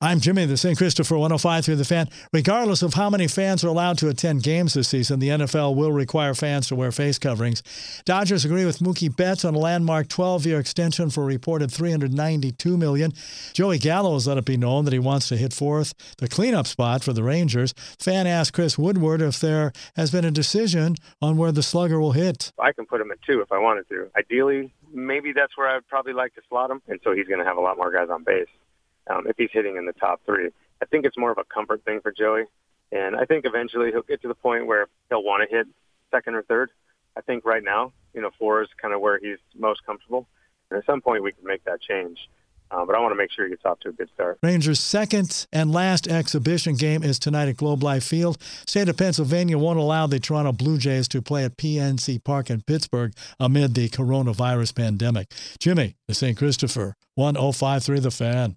I'm Jimmy, the St. Christopher 105 through the fan. Regardless of how many fans are allowed to attend games this season, the NFL will require fans to wear face coverings. Dodgers agree with Mookie Betts on a landmark 12-year extension for a reported $392 million. Joey Gallo has let it be known that he wants to hit fourth, the cleanup spot for the Rangers. Fan asked Chris Woodward if there has been a decision on where the slugger will hit. I can put him at two if I wanted to. Ideally, maybe that's where I'd probably like to slot him, and so he's going to have a lot more guys on base um, if he's hitting in the top three. I think it's more of a comfort thing for Joey, and I think eventually he'll get to the point where he'll want to hit second or third. I think right now, you know, four is kind of where he's most comfortable, and at some point we can make that change. Uh, but I want to make sure he gets off to a good start. Rangers' second and last exhibition game is tonight at Globe Life Field. State of Pennsylvania won't allow the Toronto Blue Jays to play at PNC Park in Pittsburgh amid the coronavirus pandemic. Jimmy, the St. Christopher, 1053 The Fan.